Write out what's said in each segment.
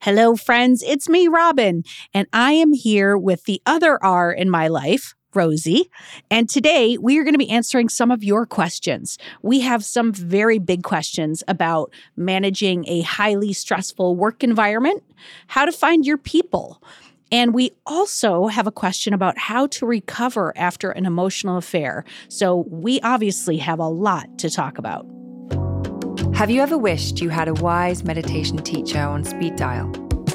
Hello, friends. It's me, Robin, and I am here with the other R in my life, Rosie. And today we are going to be answering some of your questions. We have some very big questions about managing a highly stressful work environment, how to find your people. And we also have a question about how to recover after an emotional affair. So we obviously have a lot to talk about. Have you ever wished you had a wise meditation teacher on speed dial?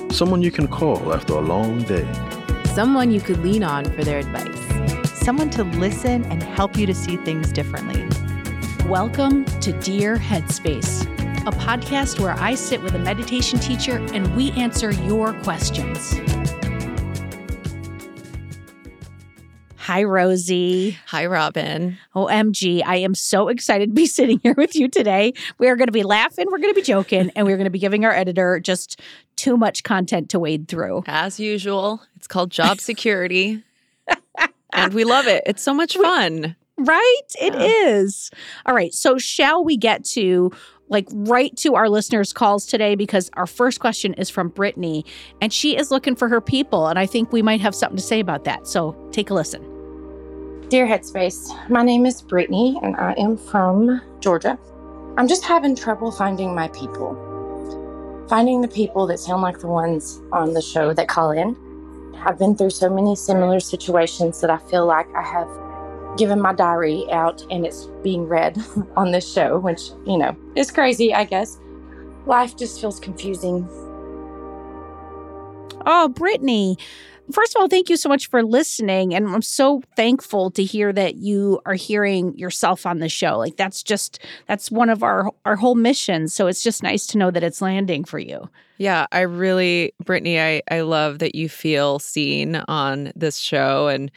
Someone you can call after a long day. Someone you could lean on for their advice. Someone to listen and help you to see things differently. Welcome to Dear Headspace, a podcast where I sit with a meditation teacher and we answer your questions. Hi, Rosie. Hi, Robin. OMG, I am so excited to be sitting here with you today. We are going to be laughing, we're going to be joking, and we're going to be giving our editor just too much content to wade through. As usual, it's called job security. and we love it. It's so much fun. Right? It is. All right. So, shall we get to like right to our listeners' calls today? Because our first question is from Brittany, and she is looking for her people. And I think we might have something to say about that. So, take a listen. Dear Headspace, my name is Brittany and I am from Georgia. I'm just having trouble finding my people. Finding the people that sound like the ones on the show that call in. I've been through so many similar situations that I feel like I have given my diary out and it's being read on this show, which, you know, is crazy, I guess. Life just feels confusing. Oh, Brittany. First of all, thank you so much for listening. And I'm so thankful to hear that you are hearing yourself on the show. Like that's just that's one of our our whole missions. So it's just nice to know that it's landing for you. Yeah, I really, Brittany, I, I love that you feel seen on this show. And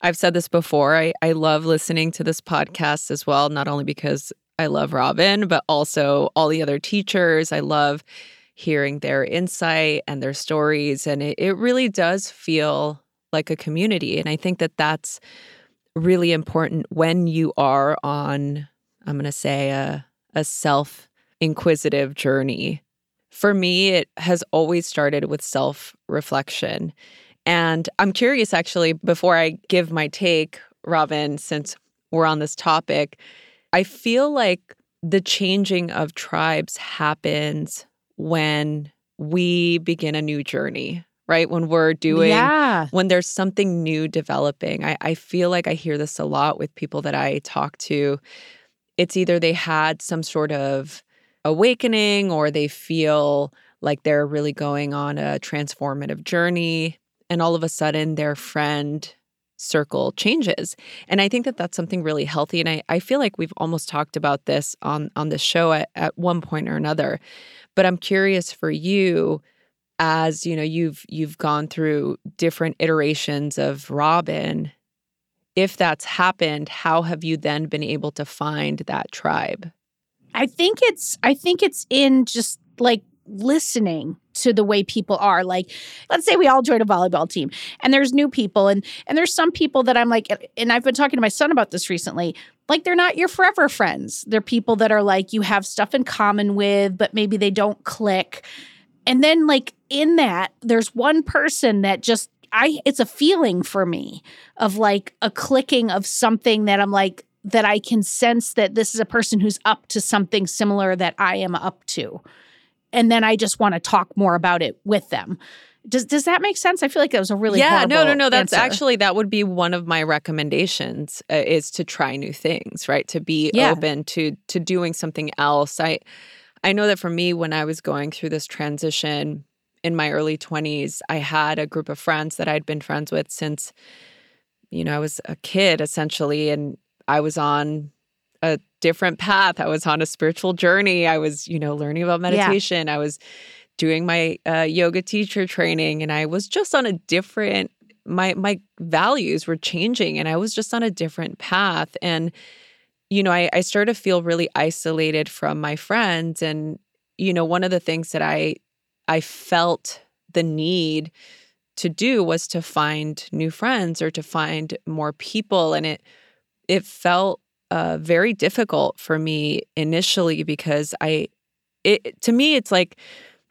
I've said this before. I, I love listening to this podcast as well, not only because I love Robin, but also all the other teachers. I love hearing their insight and their stories. And it, it really does feel like a community. And I think that that's really important when you are on, I'm going to say, a, a self inquisitive journey. For me, it has always started with self reflection. And I'm curious, actually, before I give my take, Robin, since we're on this topic, I feel like the changing of tribes happens when we begin a new journey, right? When we're doing, yeah. when there's something new developing. I, I feel like I hear this a lot with people that I talk to. It's either they had some sort of awakening or they feel like they're really going on a transformative journey. And all of a sudden, their friend circle changes. And I think that that's something really healthy. And I, I feel like we've almost talked about this on, on the show at, at one point or another. But I'm curious for you as you know you've you've gone through different iterations of Robin if that's happened how have you then been able to find that tribe? I think it's I think it's in just like listening to the way people are. Like let's say we all join a volleyball team and there's new people and and there's some people that I'm like and I've been talking to my son about this recently like they're not your forever friends. They're people that are like you have stuff in common with but maybe they don't click. And then like in that there's one person that just I it's a feeling for me of like a clicking of something that I'm like that I can sense that this is a person who's up to something similar that I am up to. And then I just want to talk more about it with them. Does does that make sense? I feel like that was a really yeah no no no that's answer. actually that would be one of my recommendations uh, is to try new things right to be Yeah. open to to doing something else i i know that for me when i was going through this transition in my early 20s i had a group of friends that i'd been friends with since you know i was a kid essentially and i was on a different path. I was on a spiritual journey. I was you know learning about meditation. I was doing my uh, yoga teacher training and i was just on a different my my values were changing and i was just on a different path. And you know I, I started to feel really isolated from my friends and you know one of the things that i i felt the need to do was to find new friends or to find more people and it it felt uh, very difficult for me initially because i it to me it's like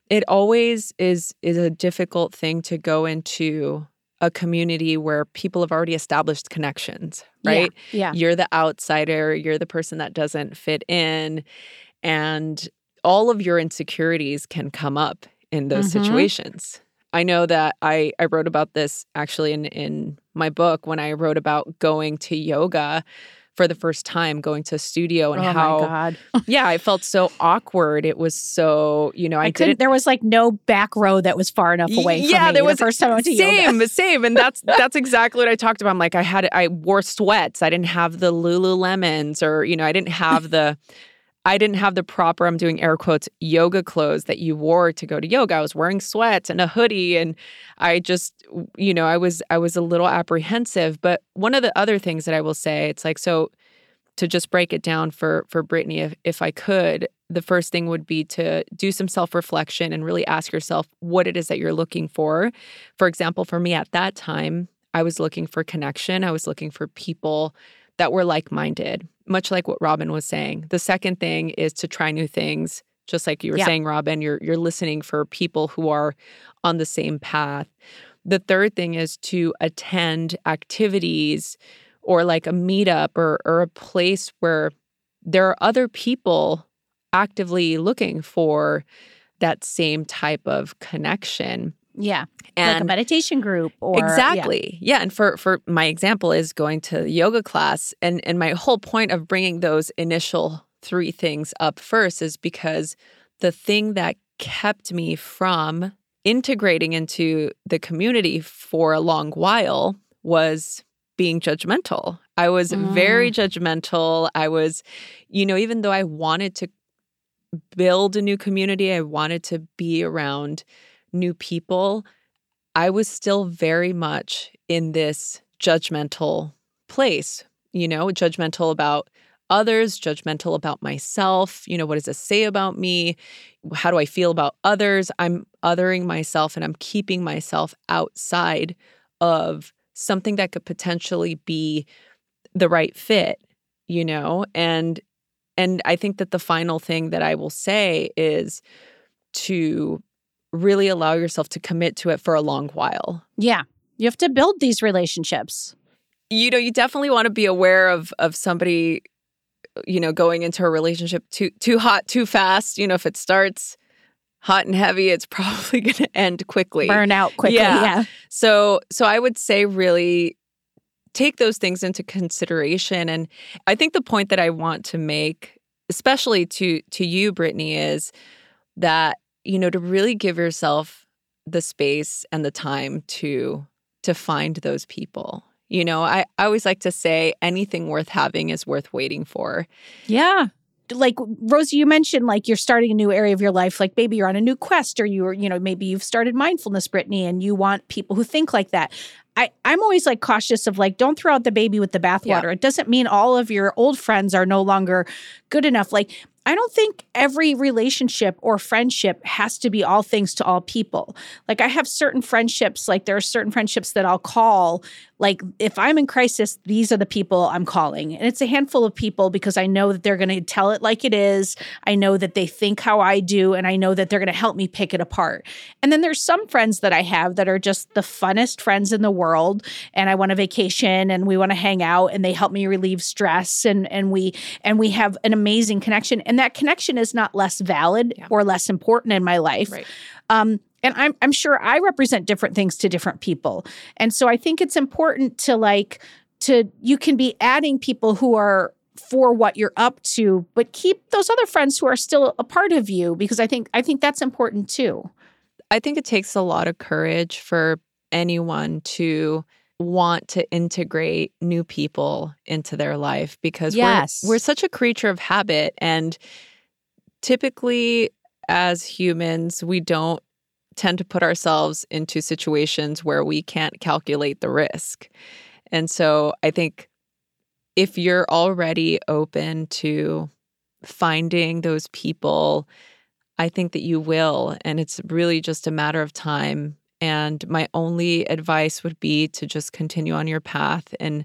it always is is a difficult thing to go into a community where people have already established connections right Yeah. you're the outsider you're the person that doesn't fit in and all of your insecurities can come up in those Mhm. situations i know that i i wrote about this actually in in my book when i wrote about going to yoga for the first time going to a studio and oh how my god. yeah i felt so awkward it was so you know i, I, couldn't didn't there was like no back row that was far enough away from yeah, me there the was first time I went to same, yoga. same, and that's that's exactly what I talked about. I'm like, I had, I wore sweats. I didn't have the Lululemons, or you know, I didn't have the, I didn't have the proper. I'm doing air quotes yoga clothes that you wore to go to yoga. I was wearing sweats and a hoodie, and I just, you know, I was, I was a little apprehensive. But one of the other things that I will say, it's like so. To just break it down for for Brittany, if if I could, the first thing would be to do some self reflection and really ask yourself what it is that you're looking for. For example, for me at that time, I was looking for connection. I was looking for people that were like minded, much like what Robin was saying. The second thing is to try new things. Just like you were Yeah. saying, Robin, you're you're listening for people who are on the same path. The third thing is to attend activities or like a meetup or or a place where there are other people actively looking for that same type of connection. Yeah. And like a meditation group or exactly. Yeah. And for for my example is going to yoga class and and my whole point of bringing those initial three things up first is because the thing that kept me from integrating into the community for a long while was being judgmental. I was very mm. judgmental. I was, you know, even though I wanted to build a new community, I wanted to be around new people, I was still very much in this judgmental place, you know, judgmental about others, judgmental about myself. You know, what does this say about me? How do I feel about others? I'm othering myself and I'm keeping myself outside of something that could potentially be the right fit, you know? And and I think that the final thing that I will say is to really allow yourself to commit to it for a long while. Yeah. You have to build these relationships. You know, you definitely want to be aware of of somebody you know, going into a relationship too too hot, too fast. You know, if it starts hot and heavy, it's probably going to end quickly. Burn out quickly. Yeah. yeah. So so I would say really take those things into consideration and I think the point that I want to make especially to to you Brittany is that you know to really give yourself the space and the time to to find those people. You know, I, I always like to say anything worth having is worth waiting for. Yeah. Like Rosie, you mentioned like you're starting a new area of your life. Like maybe you're on a new quest or you're, you know, maybe you've started mindfulness, Brittany, and you want people who think like that. I, I'm always like cautious of like, don't throw out the baby with the bathwater. Yeah. It doesn't mean all of your old friends are no longer good enough. Like, I don't think every relationship or friendship has to be all things to all people. Like, I have certain friendships, like, there are certain friendships that I'll call, like, if I'm in crisis, these are the people I'm calling. And it's a handful of people because I know that they're going to tell it like it is. I know that they think how I do, and I know that they're going to help me pick it apart. And then there's some friends that I have that are just the funnest friends in the world. And I want a vacation and we want to hang out and they help me relieve stress and and we and we have an amazing connection. And that connection is not less valid Yeah. or less important in my life. Right. Um, and I'm I'm sure I represent different things to different people. And so I think it's important to like to you can be adding people who are for what you're up to, but keep those other friends who are still a part of you because I think I think that's important too. I think it takes a lot of courage for anyone to want to integrate new people into their life because Yes. we're, we're such a creature of habit and typically as humans we don't tend to put ourselves into situations where we can't calculate the risk and so i think if you're already open to finding those people I think that you will. And it's really just a matter of time. And my only advice would be to just continue on your path and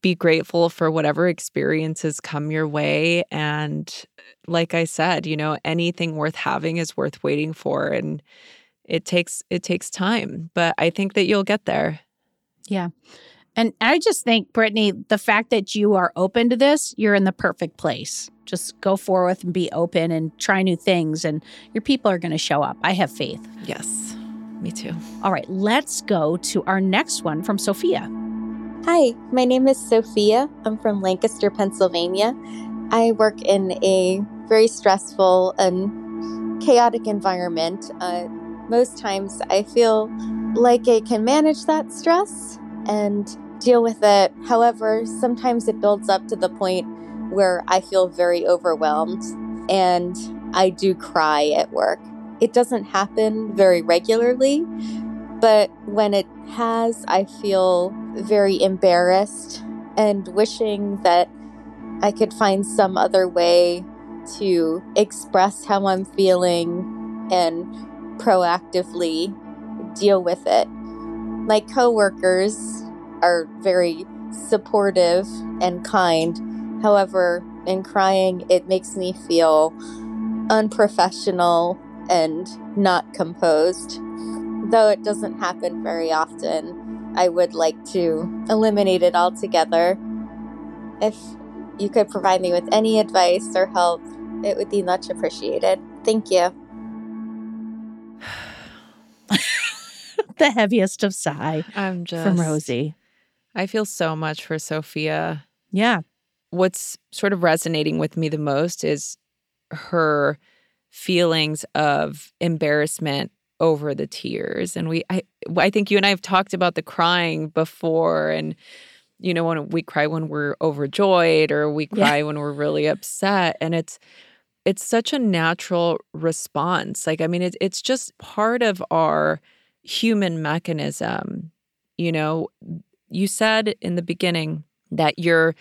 be grateful for whatever experiences come your way. And like I said, you know, anything worth having is worth waiting for. And it takes it takes time. But I think that you'll get there. Yeah. And I just think, Brittany, the fact that you are open to this, you're in the perfect place. Just go forward and be open and try new things, and your people are going to show up. I have faith. Yes. Me too. All right, let's go to our next one from Sophia. Hi, my name is Sophia. I'm from Lancaster, Pennsylvania. I work in a very stressful and chaotic environment. Uh, most times I feel like I can manage that stress and deal with it. However, sometimes it builds up to the point where I feel very overwhelmed and I do cry at work. It doesn't happen very regularly, but when it has, I feel very embarrassed and wishing that I could find some other way to express how I'm feeling and proactively deal with it. My coworkers are very supportive and kind. However, in crying, it makes me feel unprofessional and not composed. Though it doesn't happen very often, I would like to eliminate it altogether. If you could provide me with any advice or help, it would be much appreciated. Thank you. the heaviest of sigh I'm just from Rosie. I feel so much for Sophia. Yeah. what's sort of resonating with me the most is her feelings of embarrassment over the tears and we I I think you and I have talked about the crying before and you know when we cry when we're overjoyed or we Yeah. cry when we're really upset and it's it's such a natural response like i mean it's it's just part of our human mechanism you know you said in the beginning that you're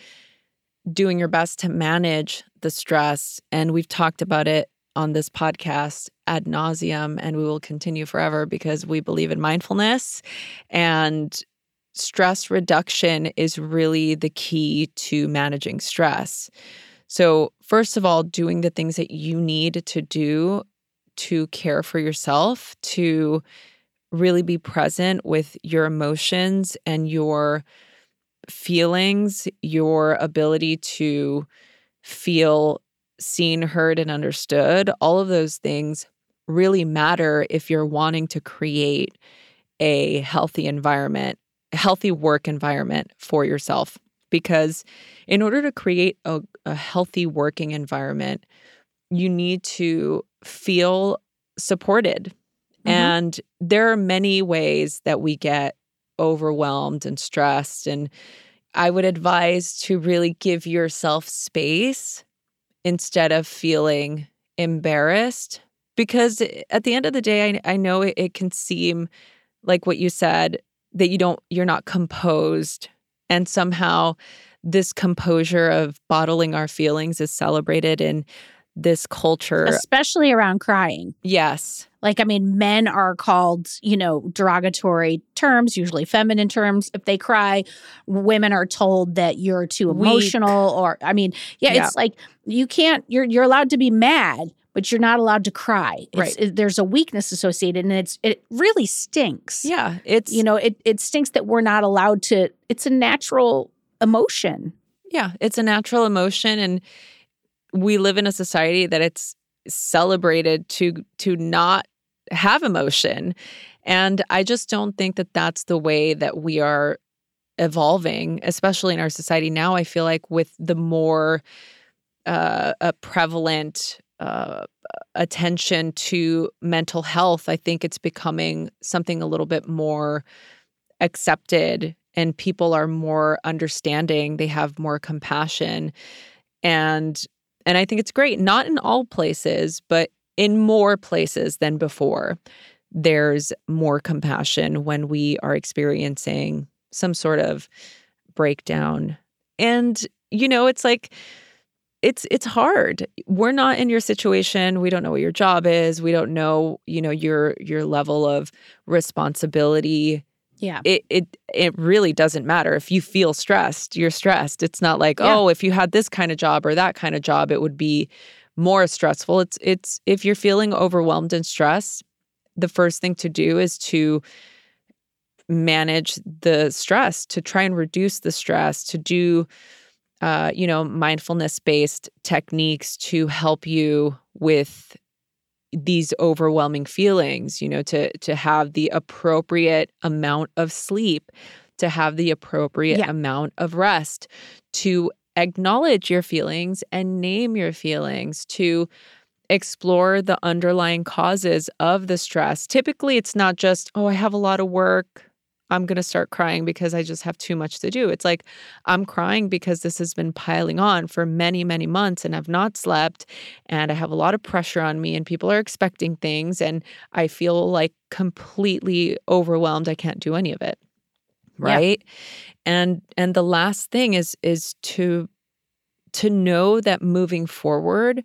doing your best to manage the stress. And we've talked about it on this podcast ad nauseum, and we will continue forever because we believe in mindfulness. And stress reduction is really the key to managing stress. So, first of all, doing the things that you need to do to care for yourself, to really be present with your emotions and your feelings, your ability to feel seen, heard, and understood, all of those things really matter if you're wanting to create a healthy environment, a healthy work environment for yourself. Because in order to create a, a healthy working environment, you need to feel supported. Mm-hmm. And there are many ways that we get overwhelmed and stressed. And I would advise to really give yourself space instead of feeling embarrassed. Because at the end of the day, I, I know it, it can seem like what you said that you don't, you're not composed. And somehow this composure of bottling our feelings is celebrated in this culture, especially around crying. Yes. Like, I mean, men are called, you know, derogatory terms, usually feminine terms. If they cry, women are told that you're too emotional, Weak. or, I mean, yeah, yeah, it's like you can't, you're, you're allowed to be mad, but you're not allowed to cry. It's, right. It, there's a weakness associated, and it's it really stinks. Yeah, it's you know it it stinks that we're not allowed to. It's a natural emotion. Yeah, it's a natural emotion, and we live in a society that it's celebrated to to not have emotion. And i just don't think that that's the way that we are evolving especially in our society now. I feel like with the more uh, a prevalent uh, attention to mental health i think it's becoming something a little bit more accepted and people are more understanding. They have more compassion. And and I think it's great, not in all places, but in more places than before. There's more compassion when we are experiencing some sort of breakdown. And, you know, it's like, it's it's hard. We're not in your situation. We don't know what your job is. We don't know, you know, your your level of responsibility yeah. It it it really doesn't matter if you feel stressed, you're stressed. It's not like, yeah. "Oh, if you had this kind of job or that kind of job, it would be more stressful." It's it's if you're feeling overwhelmed and stressed, the first thing to do is to manage the stress, to try and reduce the stress, to do uh, you know, mindfulness based techniques to help you with these overwhelming feelings you know to to have the appropriate amount of sleep to have the appropriate yeah. amount of rest to acknowledge your feelings and name your feelings to explore the underlying causes of the stress typically it's not just oh i have a lot of work I'm going to start crying because I just have too much to do. It's like I'm crying because this has been piling on for many, many months and I've not slept and I have a lot of pressure on me and people are expecting things and I feel like completely overwhelmed. I can't do any of it. Right? Yeah. And and the last thing is is to to know that moving forward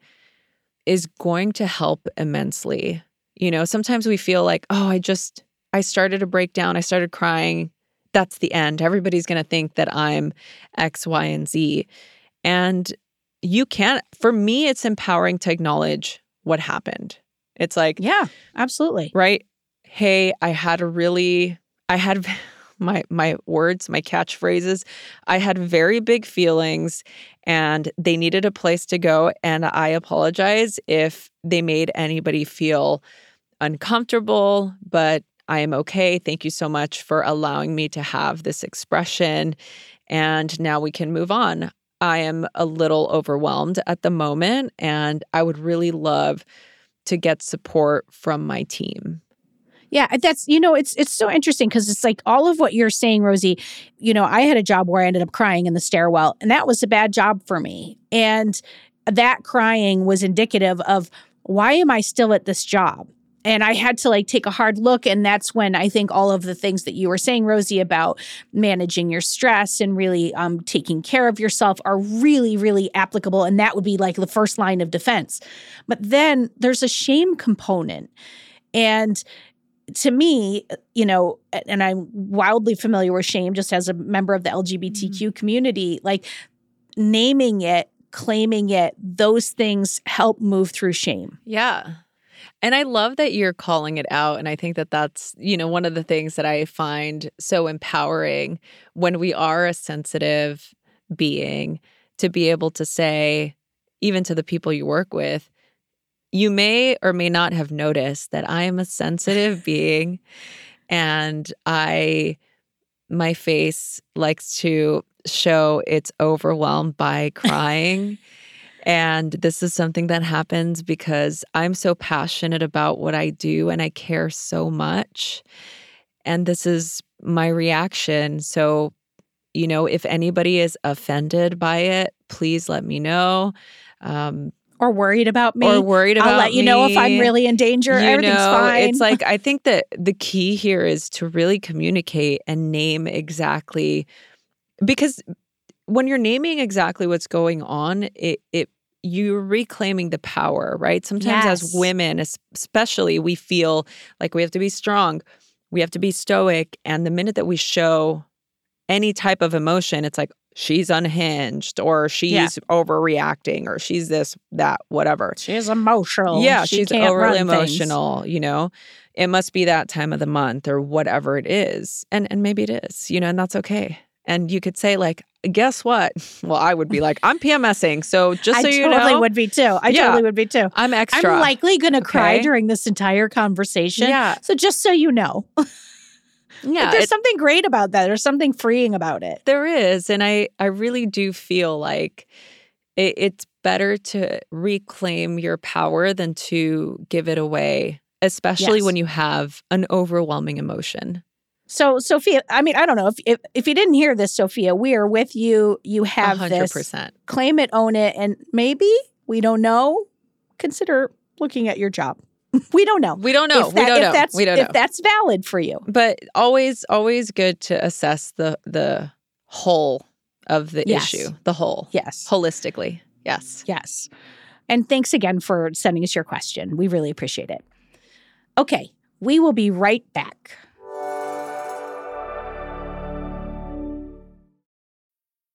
is going to help immensely. You know, sometimes we feel like, "Oh, I just I started to break down. I started crying. That's the end. Everybody's going to think that I'm X, Y, and Z. And you can't, for me, it's empowering to acknowledge what happened. It's like, yeah, absolutely. Right. Hey, I had a really, I had my my words, my catchphrases. I had very big feelings and they needed a place to go and I apologize if they made anybody feel uncomfortable, but I am okay. Thank you so much for allowing me to have this expression. And now we can move on. I am a little overwhelmed at the moment, and I would really love to get support from my team. Yeah, that's you know, it's it's so interesting because it's like all of what you're saying, Rosie. You know, I had a job where I ended up crying in the stairwell, and that was a bad job for me. And that crying was indicative of why am I still at this job? and I had to like take a hard look. And that's when I think all of the things that you were saying, Rosie, about managing your stress and really um, taking care of yourself are really, really applicable. And that would be like the first line of defense. But then there's a shame component. And to me, you know, and I'm wildly familiar with shame just as a member of the LGBTQ mm-hmm. community, like naming it, claiming it, those things help move through shame. Yeah. And I love that you're calling it out. And I think that that's, you know, one of the things that I find so empowering when we are a sensitive being to be able to say, even to the people you work with, you may or may not have noticed that I am a sensitive being and I my face likes to show it's overwhelmed by crying. and this is something that happens because I'm so passionate about what I do and I care so much. And this is my reaction. So, you know, if anybody is offended by it, please let me know. Um, or worried about me. Or worried about I'll let you me. know if I'm really in danger. You Everything's know, fine. It's like I think that the key here is to really communicate and name exactly because when you're naming exactly what's going on, it it you're reclaiming the power, right? Sometimes as women, especially, we feel like we have to be strong, we have to be stoic, and the minute that we show any type of emotion, it's like she's unhinged or she's Yeah. overreacting or she's this that whatever. she's emotional. Yeah, She she's overly things. emotional, you know. It must be that time of the month or whatever it is. And and maybe it is, you know, and that's okay. And you could say like, guess what? Well, I would be like, I'm PMSing. So just I so you totally know, would be too. I Yeah. totally would be too. I'm extra. I'm likely going to cry during this entire conversation. Yeah. So just so you know, yeah, there's it- something great about that. There's something freeing about it. there is. And I I really do feel like it, it's better to reclaim your power than to give it away, especially Yes. when you have an overwhelming emotion. So Sophia, I mean, I don't know if if, if you didn't hear this, Sophia, we are with you. You have hundred this. percent. Claim it, own it, and maybe we don't know. Consider looking at your job. We don't know. We don't know. If we don't if know. That's, we don't know. if that's valid for you. but always always good to assess the the whole of the Yes. issue the whole Yes. holistically yes Yes. And thanks again for sending us your question. We really appreciate it. Okay, we will be right back.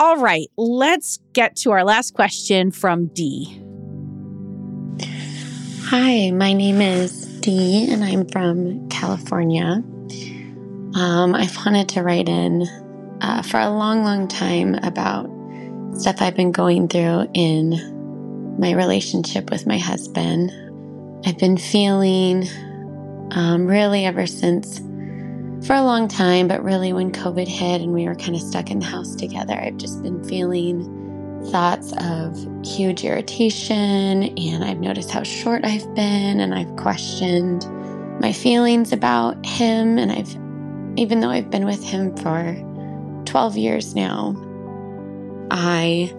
All right, let's get to our last question from Dee. Hi, my name is Dee, and I'm from California. Um, I've wanted to write in uh, for a long, long time about stuff I've been going through in my relationship with my husband. I've been feeling um, really ever since for a long time, but really when COVID hit and we were kind of stuck in the house together, I've just been feeling thoughts of huge irritation, and I've noticed how short I've been, and I've questioned my feelings about him. And I've, even though I've been with him for 12 years now, I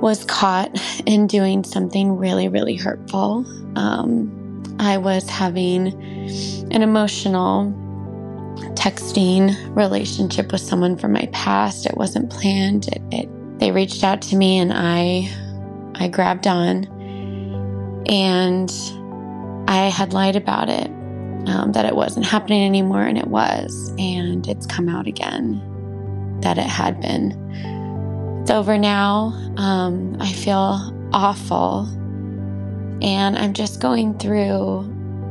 was caught in doing something really, really hurtful. Um, I was having an emotional texting relationship with someone from my past. It wasn't planned. It, it they reached out to me and I I grabbed on and I had lied about it um, that it wasn't happening anymore and it was and it's come out again that it had been it's over now um, I feel awful and I'm just going through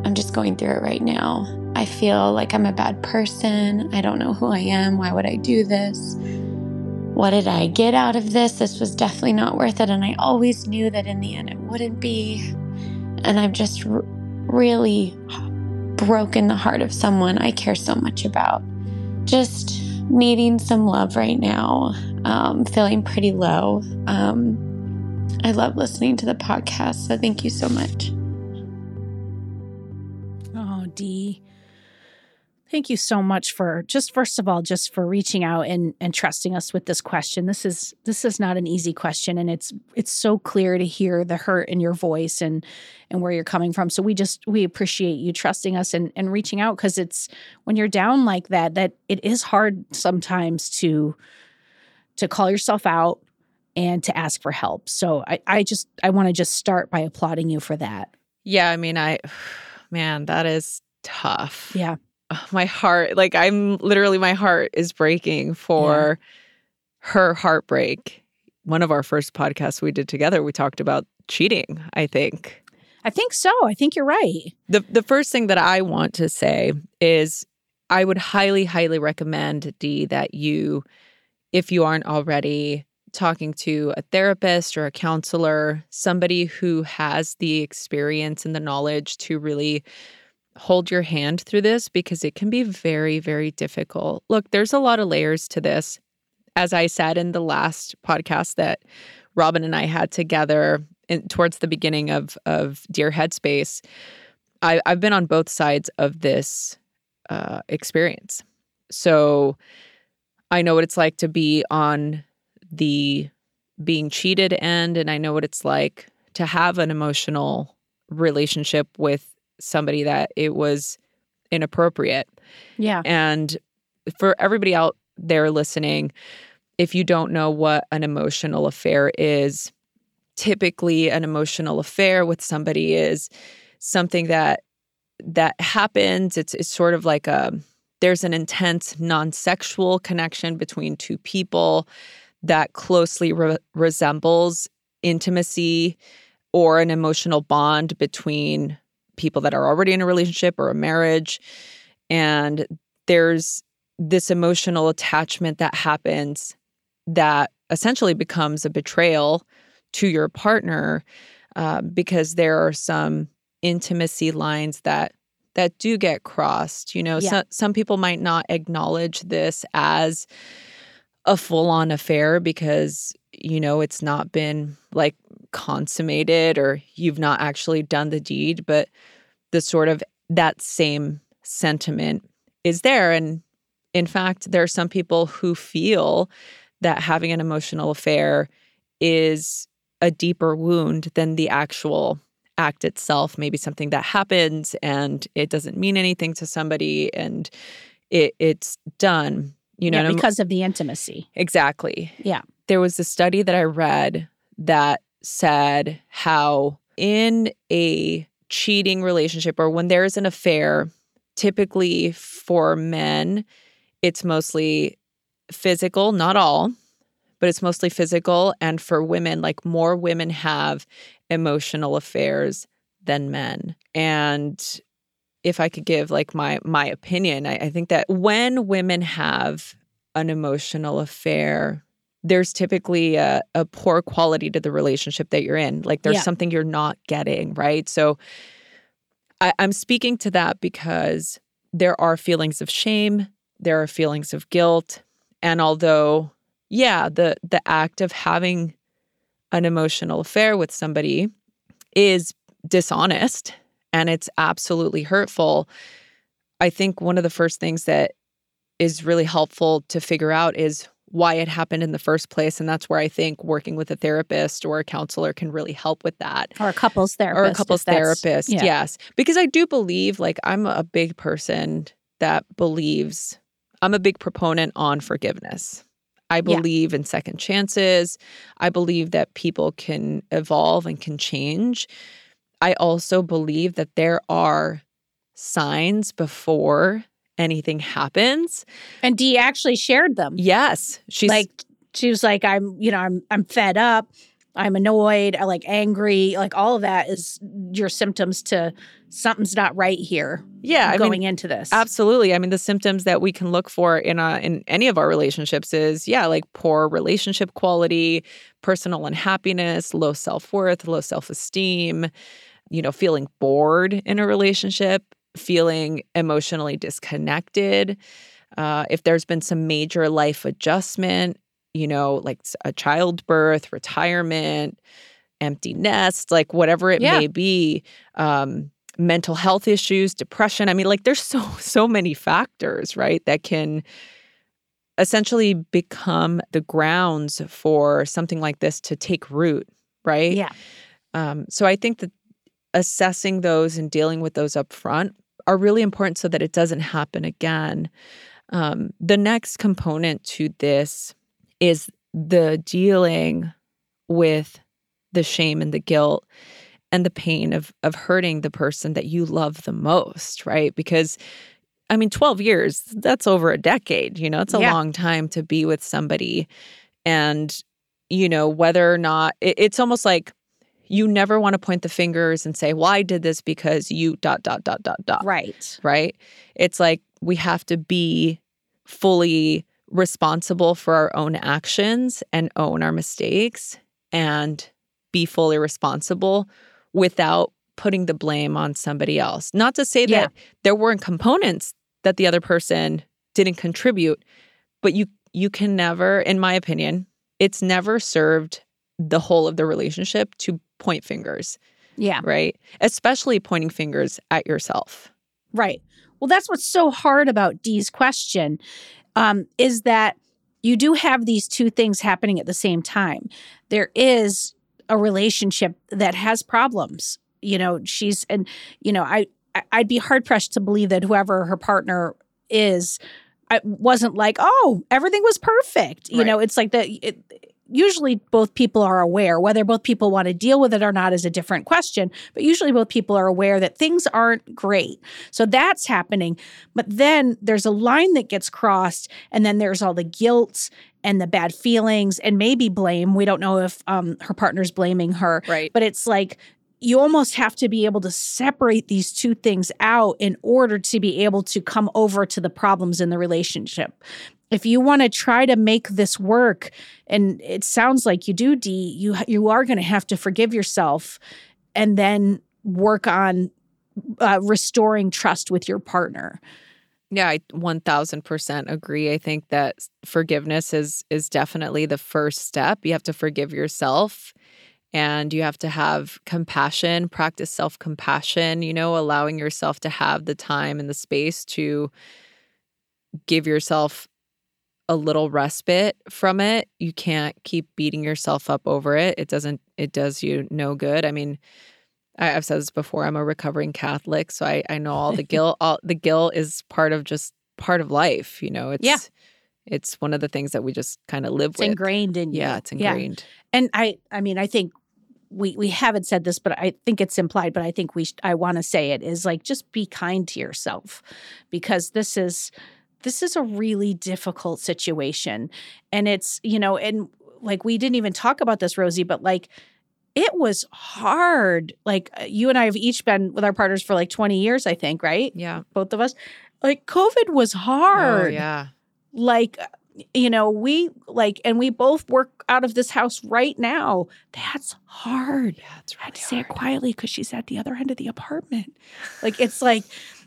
I'm just going through it right now I feel like I'm a bad person I don't know who I am why would I do this what did I get out of this? This was definitely not worth it. And I always knew that in the end it wouldn't be. And I've just r- really broken the heart of someone I care so much about. Just needing some love right now, um, feeling pretty low. Um, I love listening to the podcast. So thank you so much. Thank you so much for just first of all just for reaching out and and trusting us with this question. This is this is not an easy question and it's it's so clear to hear the hurt in your voice and and where you're coming from. So we just we appreciate you trusting us and and reaching out cuz it's when you're down like that that it is hard sometimes to to call yourself out and to ask for help. So I I just I want to just start by applauding you for that. Yeah, I mean I man, that is tough. Yeah my heart like i'm literally my heart is breaking for yeah. her heartbreak. One of our first podcasts we did together we talked about cheating i think. I think so. I think you're right. The the first thing that i want to say is i would highly highly recommend Dee that you if you aren't already talking to a therapist or a counselor somebody who has the experience and the knowledge to really hold your hand through this because it can be very, very difficult. Look, there's a lot of layers to this. As I said in the last podcast that Robin and I had together in, towards the beginning of of Dear Headspace, I, I've been on both sides of this uh, experience. So I know what it's like to be on the being cheated end, and I know what it's like to have an emotional relationship with somebody that it was inappropriate. Yeah. And for everybody out there listening, if you don't know what an emotional affair is, typically an emotional affair with somebody is something that that happens. It's it's sort of like a there's an intense non-sexual connection between two people that closely re- resembles intimacy or an emotional bond between people that are already in a relationship or a marriage. And there's this emotional attachment that happens that essentially becomes a betrayal to your partner uh, because there are some intimacy lines that that do get crossed you know yeah. so, some people might not acknowledge this as a full-on affair because you know it's not been like consummated or you've not actually done the deed, but the sort of that same sentiment is there. And in fact, there are some people who feel that having an emotional affair is a deeper wound than the actual act itself. Maybe something that happens and it doesn't mean anything to somebody and it, it's done. You know, yeah, because of the intimacy. Exactly. Yeah. There was a study that I read that said how in a cheating relationship or when there is an affair, typically for men, it's mostly physical, not all, but it's mostly physical. And for women, like more women have emotional affairs than men. And if I could give like my my opinion, I, I think that when women have an emotional affair, there's typically a, a, poor quality to the relationship that you're in. Like there's yeah. something you're not getting, right? So I, I'm speaking to that because there are feelings of shame, there are feelings of guilt. And although, yeah, the the act of having an emotional affair with somebody is dishonest and it's absolutely hurtful. I think one of the first things that is really helpful to figure out is why it happened in the first place. And that's where I think working with a therapist or a counselor can really help with that. Or a couples therapist. Or a couples therapist, yeah. yes. Because I do believe, like, I'm a big person that believes, I'm a big proponent on forgiveness. I believe yeah. in second chances. I believe that people can evolve and can change. I also believe that there are signs before anything happens. And Dee actually shared them. Yes. She's like she was like, I'm, you know, I'm I'm fed up, I'm annoyed, I like angry, like all of that is your symptoms to something's not right here. Yeah, going I mean, into this. Absolutely. I mean, the symptoms that we can look for in a, in any of our relationships is yeah, like poor relationship quality, personal unhappiness, low self-worth, low self-esteem, you know, feeling bored in a relationship, feeling emotionally disconnected, uh, if there's been some major life adjustment, you know, like a childbirth, retirement, empty nest, like whatever it Yeah. may be, um, mental health issues, depression. I mean, like there's so so many factors, right, that can essentially become the grounds for something like this to take root, right? Yeah. Um, so I think that assessing those and dealing with those up front are really important so that it doesn't happen again. Um, the next component to this is the dealing with the shame and the guilt and the pain of of hurting the person that you love the most, right? Because I mean 12 years, that's over a decade, you know, it's a Yeah. long time to be with somebody and you know whether or not it, it's almost like you never want to point the fingers and say, "Well, I did this because you dot dot dot dot dot." Right. Right? It's like we have to be fully responsible for our own actions and own our mistakes and be fully responsible without putting the blame on somebody else. Not to say Yeah. that there weren't components that the other person didn't contribute, but you you can never in my opinion, it's never served the whole of the relationship to point fingers, Yeah. right? Especially pointing fingers at yourself. Right. Well, that's what's so hard about Dee's question um, is that you do have these two things happening at the same time. There is a relationship that has problems. You know, she's and you know, I I'd be hard pressed to believe that whoever her partner is I wasn't like, oh, everything was perfect. You Right. know, it's like that. It, usually, both people are aware. Whether both people want to deal with it or not is a different question. But usually, both people are aware that things aren't great. So that's happening. But then there's a line that gets crossed, and then there's all the guilt and the bad feelings and maybe blame. We don't know if um, her partner's blaming her. Right. But it's like you almost have to be able to separate these two things out in order to be able to come over to the problems in the relationship. If you want to try to make this work, and it sounds like you do, Dee, you you are going to have to forgive yourself, and then work on uh, restoring trust with your partner. Yeah, I 1000% agree. I think that forgiveness is is definitely the first step. You have to forgive yourself and you have to have compassion, practice self-compassion, you know, allowing yourself to have the time and the space to give yourself a little respite from it. You can't keep beating yourself up over it. It doesn't it does you no good. I mean, I, I've said this before. I'm a recovering Catholic, so I, I know all the guilt. All the guilt is part of just part of life. You know, it's Yeah. it's one of the things that we just kind of live It's with. ingrained in you. Yeah, it's Yeah. ingrained. And I, I mean, I think we we haven't said this, but I think it's implied. But I think we, sh- I want to say it is like just be kind to yourself, because this is this is a really difficult situation, and it's you know, and like we didn't even talk about this, Rosie, but like it was hard. Like uh, you and I have each been with our partners for like twenty years, I think, right? Yeah. both of us. Like COVID was hard Oh yeah. like you know we like and we both work out of this house right now that's hard Yeah, it's i had really to say it quietly because she's at the other end of the apartment like it's like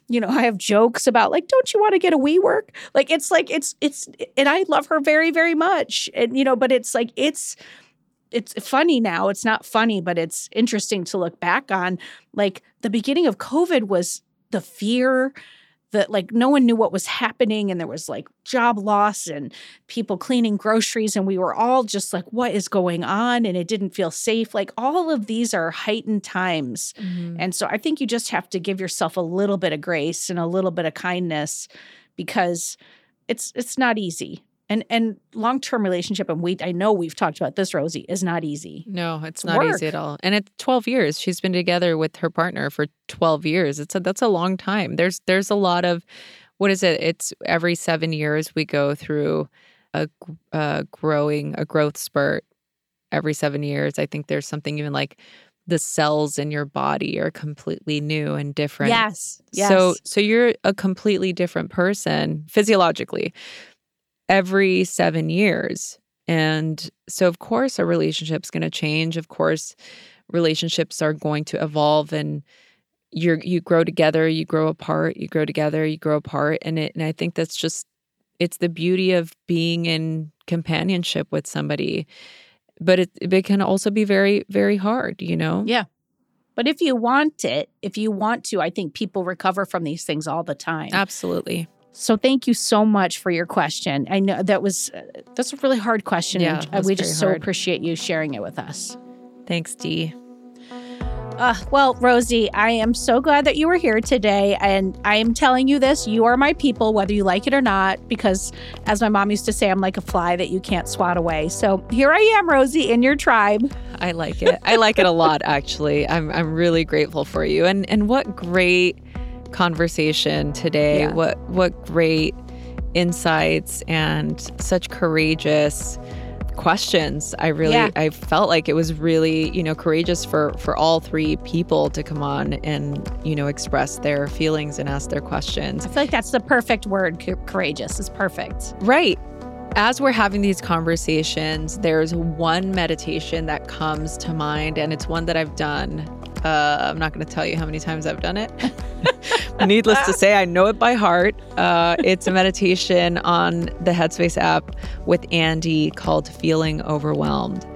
you know i have jokes about like don't you want to get a WeWork like it's like it's it's and i love her very very much and you know but it's like it's it's funny now it's not funny but it's interesting to look back on like the beginning of covid was the fear that like no one knew what was happening and there was like job loss and people cleaning groceries and we were all just like what is going on? and it didn't feel safe. Like all of these are heightened times. Mhm. and so i think you just have to give yourself a little bit of grace and a little bit of kindness because it's it's not easy and and long-term relationship and we i know we've talked about this rosie is not easy No, it's It's not work. easy at all. And it's 12 years. She's been together with her partner for 12 years. It's a, that's a long time. There's there's a lot of what is it? It's every 7 years we go through a growing a growth spurt every 7 years. I think there's something even like the cells in your body are completely new and different. yes yes So so you're a completely different person physiologically every 7 years. And so of course a relationship's going to change. Of course relationships are going to evolve and you're you grow together, you grow apart, you grow together, you grow apart and it and I think that's just it's the beauty of being in companionship with somebody. But it it can also be very very hard, you know. Yeah. But if you want it, if you want to, I think people recover from these things all the time. Absolutely. So thank you so much for your question. I know that was uh, that's a really hard question. Yeah, and we just so hard. appreciate you sharing it with us. Thanks, Dee. Uh, well, Rosie, I am so glad that you were here today. And I am telling you this you are my people, whether you like it or not, because as my mom used to say, I'm like a fly that you can't swat away. So here I am, Rosie, in your tribe. I like it. I like it a lot actually. I'm I'm really grateful for you. And and what great conversation today. Yeah. What what great insights and such courageous questions. I really Yeah. I felt like it was really, you know, courageous for for all three people to come on and, you know, express their feelings and ask their questions. I feel like that's the perfect word. Courageous is perfect. Right. As we're having these conversations, there's one meditation that comes to mind, and it's one that I've done. Uh, I'm not going to tell you how many times I've done it. Needless to say, I know it by heart. Uh, it's a meditation on the Headspace app with Andy called Feeling Overwhelmed.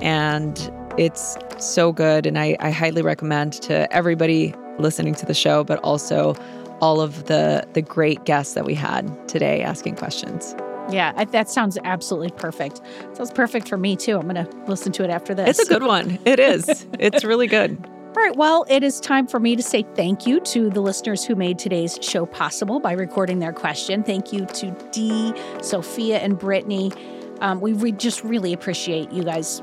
And it's so good. And I, I highly recommend to everybody listening to the show, but also all of the the great guests that we had today asking questions. Yeah, that sounds absolutely perfect. Sounds perfect for me too. I'm going to listen to it after this. It's a good one. It is. it's really good. All right, well, it is time for me to say thank you to the listeners who made today's show possible by recording their question. Thank you to Dee, Sophia, and Brittany. Um, we re- just really appreciate you guys,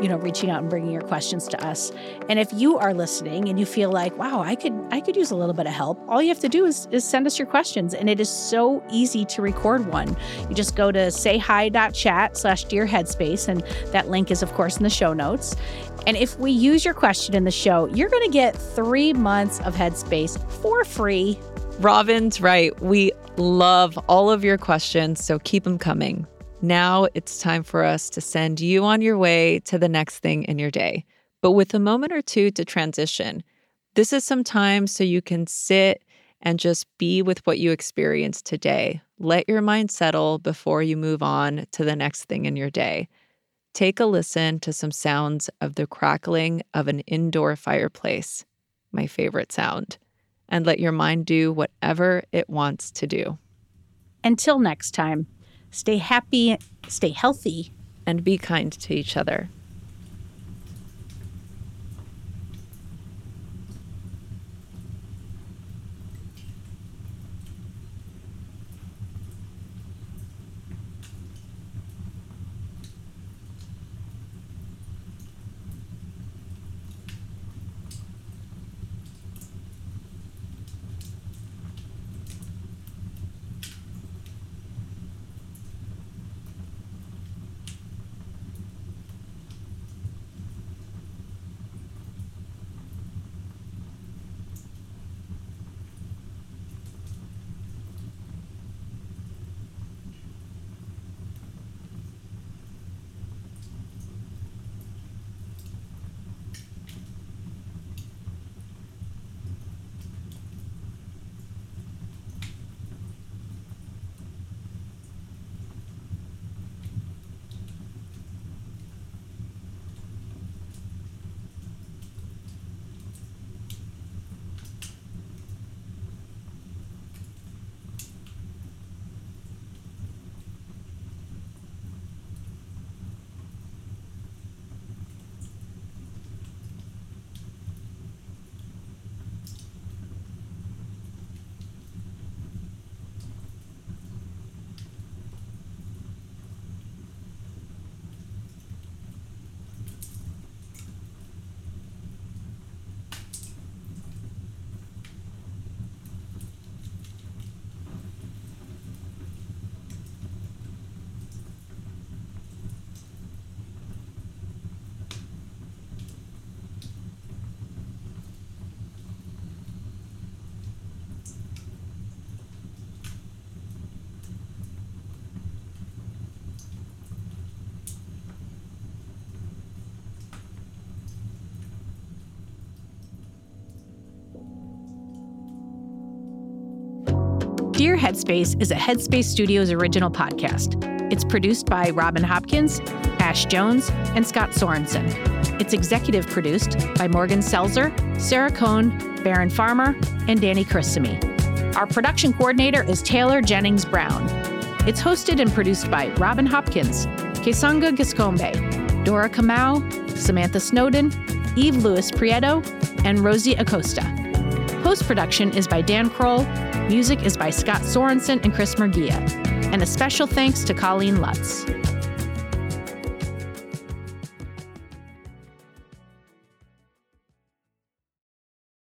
you know, reaching out and bringing your questions to us. And if you are listening and you feel like, wow, I could, I could use a little bit of help, all you have to do is, is send us your questions, and it is so easy to record one. You just go to sayhi.chat slash dear headspace, and that link is, of course, in the show notes. And if we use your question in the show, you're going to get three months of Headspace for free. Robin's right. We love all of your questions, so keep them coming. Now it's time for us to send you on your way to the next thing in your day, but with a moment or two to transition. This is some time so you can sit and just be with what you experienced today. Let your mind settle before you move on to the next thing in your day. Take a listen to some sounds of the crackling of an indoor fireplace, my favorite sound, and let your mind do whatever it wants to do. Until next time, stay happy, stay healthy, and be kind to each other. Dear Headspace is a Headspace Studios original podcast. It's produced by Robin Hopkins, Ash Jones, and Scott Sorensen. It's executive produced by Morgan Selzer, Sarah Cohn, Baron Farmer, and Danny Chrissamy. Our production coordinator is Taylor Jennings Brown. It's hosted and produced by Robin Hopkins, Kessonga Giscombe, Dora Kamau, Samantha Snowden, Eve Lewis Prieto, and Rosie Acosta. Post production is by Dan Kroll. Music is by Scott Sorensen and Chris Mergia. And a special thanks to Colleen Lutz.